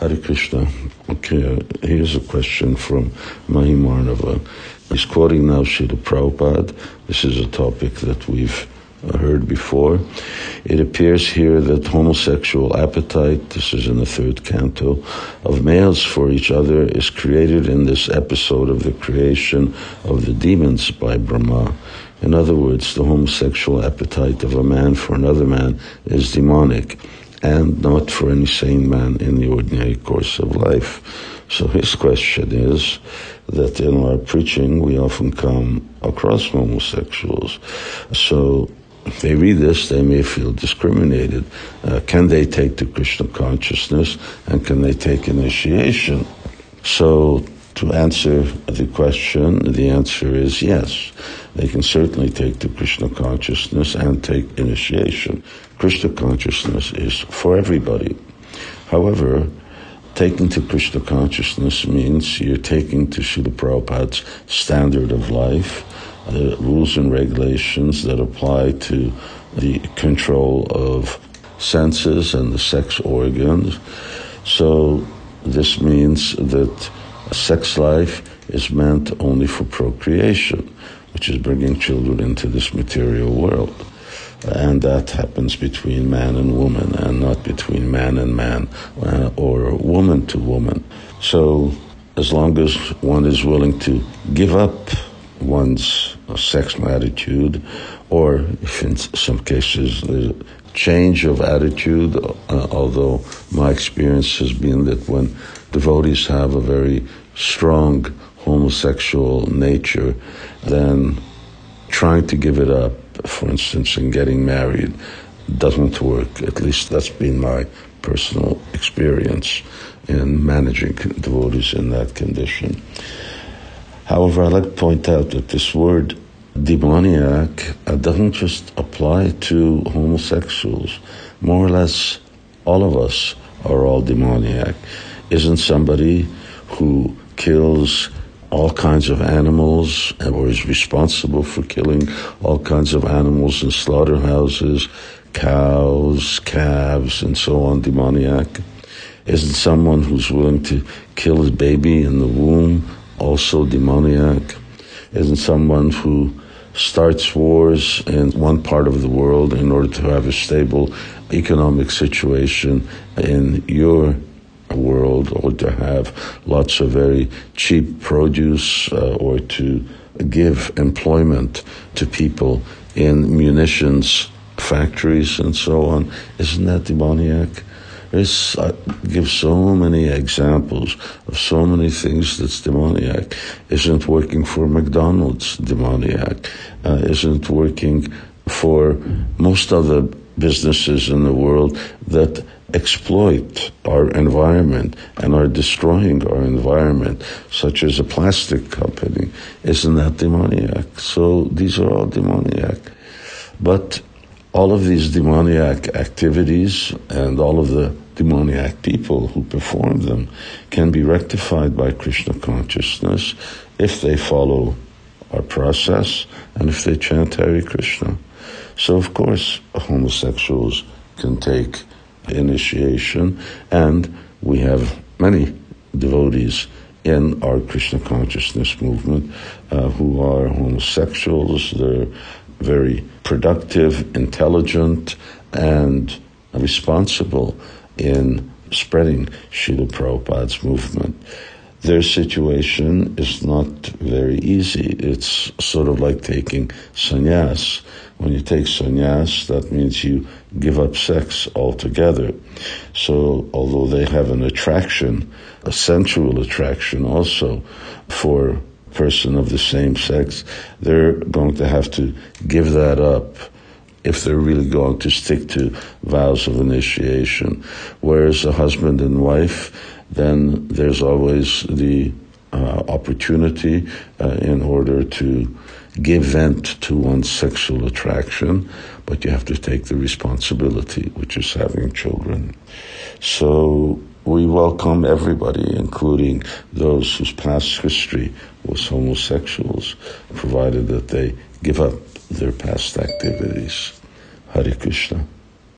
Hare Krishna. Okay, uh, here's a question from Mahim Arnava. He's quoting now Srila Prabhupada. This is a topic that we've uh, heard before. It appears here that homosexual appetite, this is in the third canto, of males for each other is created in this episode of the creation of the demons by Brahma. In other words, the homosexual appetite of a man for another man is demonic and not for any sane man in the ordinary course of life. So his question is that in our preaching we often come across homosexuals. So they read this, they may feel discriminated. Uh, can they take the Krishna consciousness and can they take initiation? So to answer the question, the answer is yes. They can certainly take the Krishna consciousness and take initiation. Krishna consciousness is for everybody. However, taking to Krishna consciousness means you're taking to Srila Prabhupada's standard of life, the rules and regulations that apply to the control of senses and the sex organs. So this means that sex life is meant only for procreation, which is bringing children into this material world. And that happens between man and woman, and not between man and man uh, or woman to woman. So, as long as one is willing to give up one's sexual attitude, or in some cases the change of attitude, uh, although my experience has been that when devotees have a very strong homosexual nature, then trying to give it up, for instance, in getting married, doesn't work. At least that's been my personal experience in managing devotees in that condition. However, I'd like to point out that this word demoniac uh, doesn't just apply to homosexuals. More or less, all of us are all demoniac. Isn't somebody who kills all kinds of animals or is responsible for killing all kinds of animals in slaughterhouses, cows, calves, and so on, demoniac? Isn't someone who's willing to kill his baby in the womb also demoniac? Isn't someone who starts wars in one part of the world in order to have a stable economic situation in your world or to have lots of very cheap produce uh, or to give employment to people in munitions factories and so on. Isn't that demoniac? I give so many examples of so many things that's demoniac. Isn't working for McDonald's demoniac? Uh, isn't working for most other businesses in the world that exploit our environment and are destroying our environment, such as a plastic company. Isn't that demoniac? So these are all demoniac. But all of these demoniac activities and all of the demoniac people who perform them can be rectified by Krishna consciousness if they follow our process and if they chant Hare Krishna. So, of course, homosexuals can take initiation, and we have many devotees in our Krishna consciousness movement uh, who are homosexuals. They're very productive, intelligent, and responsible in spreading Srila Prabhupada's movement. Their situation is not very easy. It's sort of like taking sannyas. When you take sannyas, that means you give up sex altogether. So, although they have an attraction, a sensual attraction also for person of the same sex, they're going to have to give that up if they're really going to stick to vows of initiation. Whereas a husband and wife, then there's always the uh, opportunity uh, in order to give vent to one's sexual attraction, but you have to take the responsibility, which is having children. So we welcome everybody, including those whose past history was homosexuals, provided that they give up their past activities. Hare Krishna.